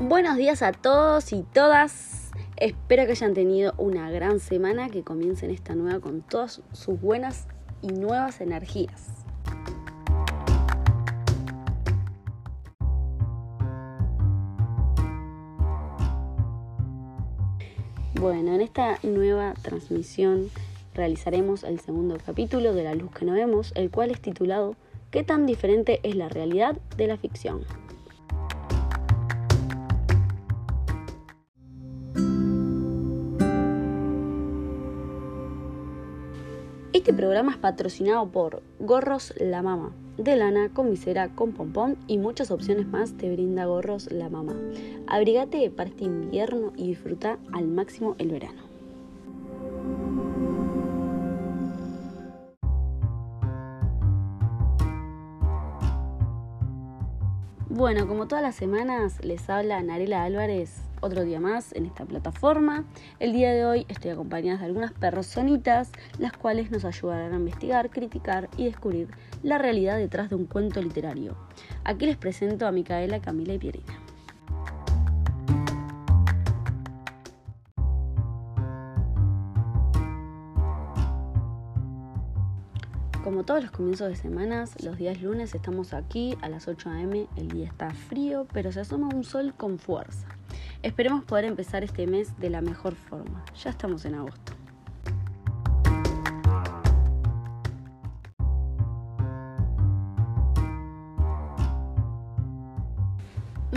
Buenos días a todos y todas. Espero que hayan tenido una gran semana, que comiencen esta nueva con todas sus buenas y nuevas energías. Bueno, en esta nueva transmisión realizaremos el segundo capítulo de La luz que no vemos, el cual es titulado ¿Qué tan diferente es la realidad de la ficción? Este programa es patrocinado por Gorros La Mama, de lana, con visera, con pompón y muchas opciones más te brinda Gorros La Mama. Abrigate para este invierno y disfruta al máximo el verano. Bueno, como todas las semanas, les habla Narela Álvarez otro día más en esta plataforma. El día de hoy estoy acompañada de algunas personitas, las cuales nos ayudarán a investigar, criticar y descubrir la realidad detrás de un cuento literario. Aquí les presento a Micaela, Camila y Pierina. Como todos los comienzos de semanas, los días lunes estamos aquí a las 8 am. El día está frío, pero se asoma un sol con fuerza. Esperemos poder empezar este mes de la mejor forma. Ya estamos en agosto.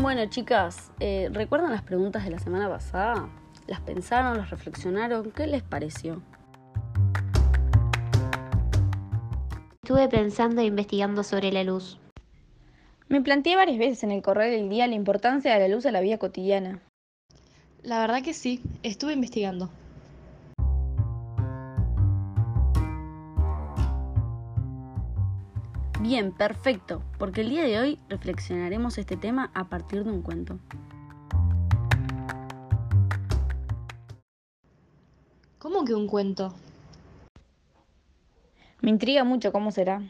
Bueno chicas, eh, ¿recuerdan las preguntas de la semana pasada? ¿Las pensaron, las reflexionaron? ¿Qué les pareció? Estuve pensando e investigando sobre la luz. Me planteé varias veces en el correr del día la importancia de la luz a la vida cotidiana. La verdad que sí, estuve investigando. Bien, perfecto, porque el día de hoy reflexionaremos este tema a partir de un cuento. ¿Cómo que un cuento? Me intriga mucho cómo será.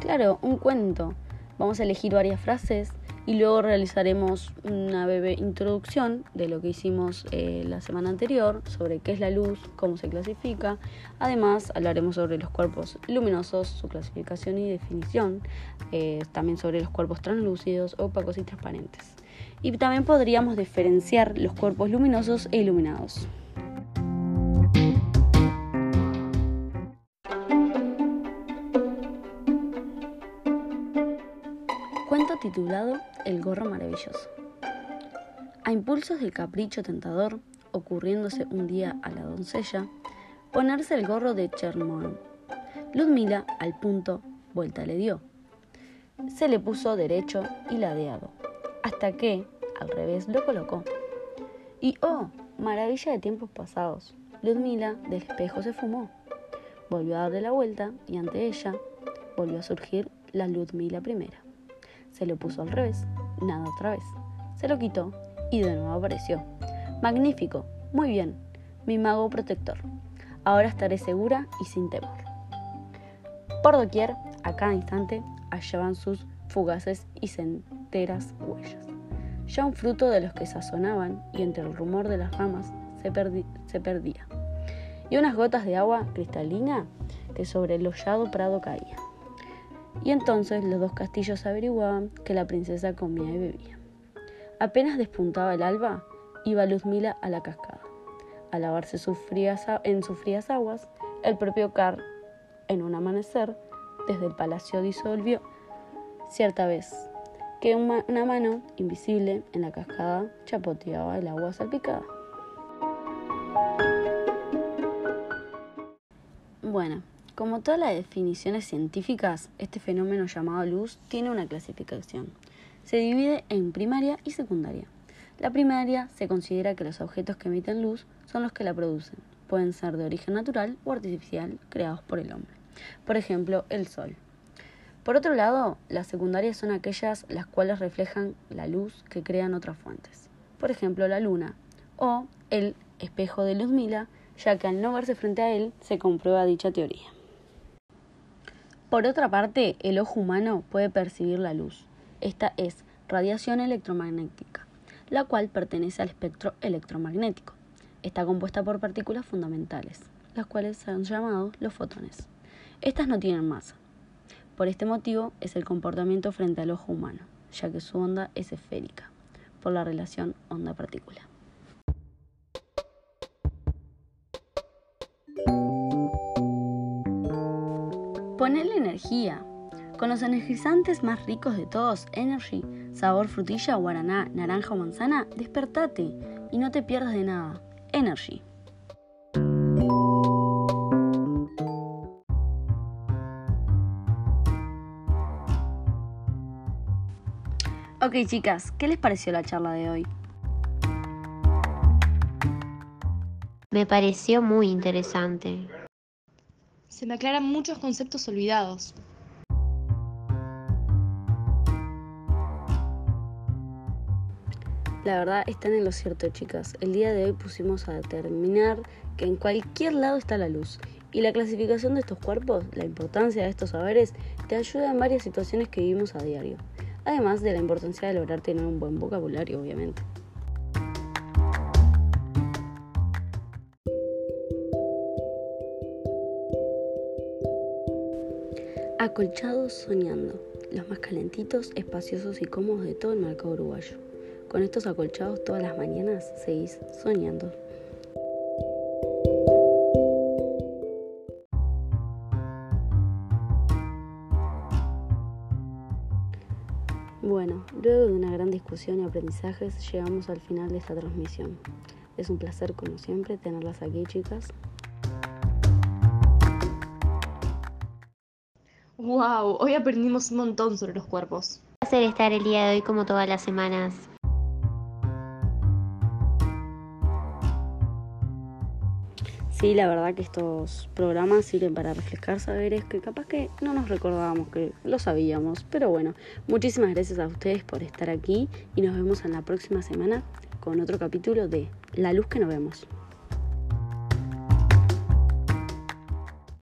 Claro, un cuento. Vamos a elegir varias frases y luego realizaremos una breve introducción de lo que hicimos eh, la semana anterior sobre qué es la luz, cómo se clasifica. Además, hablaremos sobre los cuerpos luminosos, su clasificación y definición, eh, también sobre los cuerpos translúcidos, opacos y transparentes. Y también podríamos diferenciar los cuerpos luminosos e iluminados. Cuento titulado El gorro maravilloso. A impulsos del capricho tentador, ocurriéndose un día a la doncella, ponerse el gorro de Chermón. Ludmila, al punto, vuelta le dio. Se le puso derecho y ladeado, hasta que, al revés, lo colocó. Y oh, maravilla de tiempos pasados, Ludmila del espejo se fumó. Volvió a darle la vuelta y ante ella volvió a surgir la Ludmila primera. Se lo puso al revés, nada otra vez. Se lo quitó y de nuevo apareció. Magnífico, muy bien, mi mago protector. Ahora estaré segura y sin temor. Por doquier, a cada instante, hallaban sus fugaces y centeras huellas. Ya un fruto de los que sazonaban y entre el rumor de las ramas se, perdía. Y unas gotas de agua cristalina que sobre el hollado prado caían. Y entonces los dos castillos averiguaban que la princesa comía y bebía. Apenas despuntaba el alba, iba Luzmila a la cascada. A lavarse en sus frías aguas, el propio Car, en un amanecer, desde el palacio disolvió cierta vez que una, una mano invisible en la cascada chapoteaba el agua salpicada. Bueno, como todas las definiciones científicas, este fenómeno llamado luz tiene una clasificación. Se divide en primaria y secundaria. La primaria se considera que los objetos que emiten luz son los que la producen. Pueden ser de origen natural o artificial creados por el hombre. Por ejemplo, el sol. Por otro lado, las secundarias son aquellas las cuales reflejan la luz que crean otras fuentes. Por ejemplo, la luna o el espejo de Luzmila, ya que al no verse frente a él se comprueba dicha teoría. Por otra parte, el ojo humano puede percibir la luz. Esta es radiación electromagnética, la cual pertenece al espectro electromagnético. Está compuesta por partículas fundamentales, las cuales se han llamado los fotones. Estas no tienen masa. Por este motivo es el comportamiento frente al ojo humano, ya que su onda es esférica, por la relación onda-partícula. Ponerle energía. Con los energizantes más ricos de todos, Energy, sabor frutilla, guaraná, naranja o manzana, despertate y no te pierdas de nada. Energy. Ok chicas, ¿qué les pareció la charla de hoy? Me pareció muy interesante. Se me aclaran muchos conceptos olvidados. La verdad están en lo cierto, chicas. El día de hoy pusimos a determinar que en cualquier lado está la luz. Y la clasificación de estos cuerpos, la importancia de estos saberes, te ayuda en varias situaciones que vivimos a diario. Además de la importancia de lograr tener un buen vocabulario, obviamente. Acolchados soñando, los más calentitos, espaciosos y cómodos de todo el mercado uruguayo. Con estos acolchados todas las mañanas seguís soñando. Bueno, luego de una gran discusión y aprendizajes llegamos al final de esta transmisión. Es un placer como siempre tenerlas aquí chicas. ¡Wow! Hoy aprendimos un montón sobre los cuerpos. Un placer estar el día de hoy como todas las semanas. Sí, la verdad que estos programas sirven para reflejar saberes que capaz que no nos recordábamos que lo sabíamos. Pero bueno, muchísimas gracias a ustedes por estar aquí y nos vemos en la próxima semana con otro capítulo de La luz que no vemos.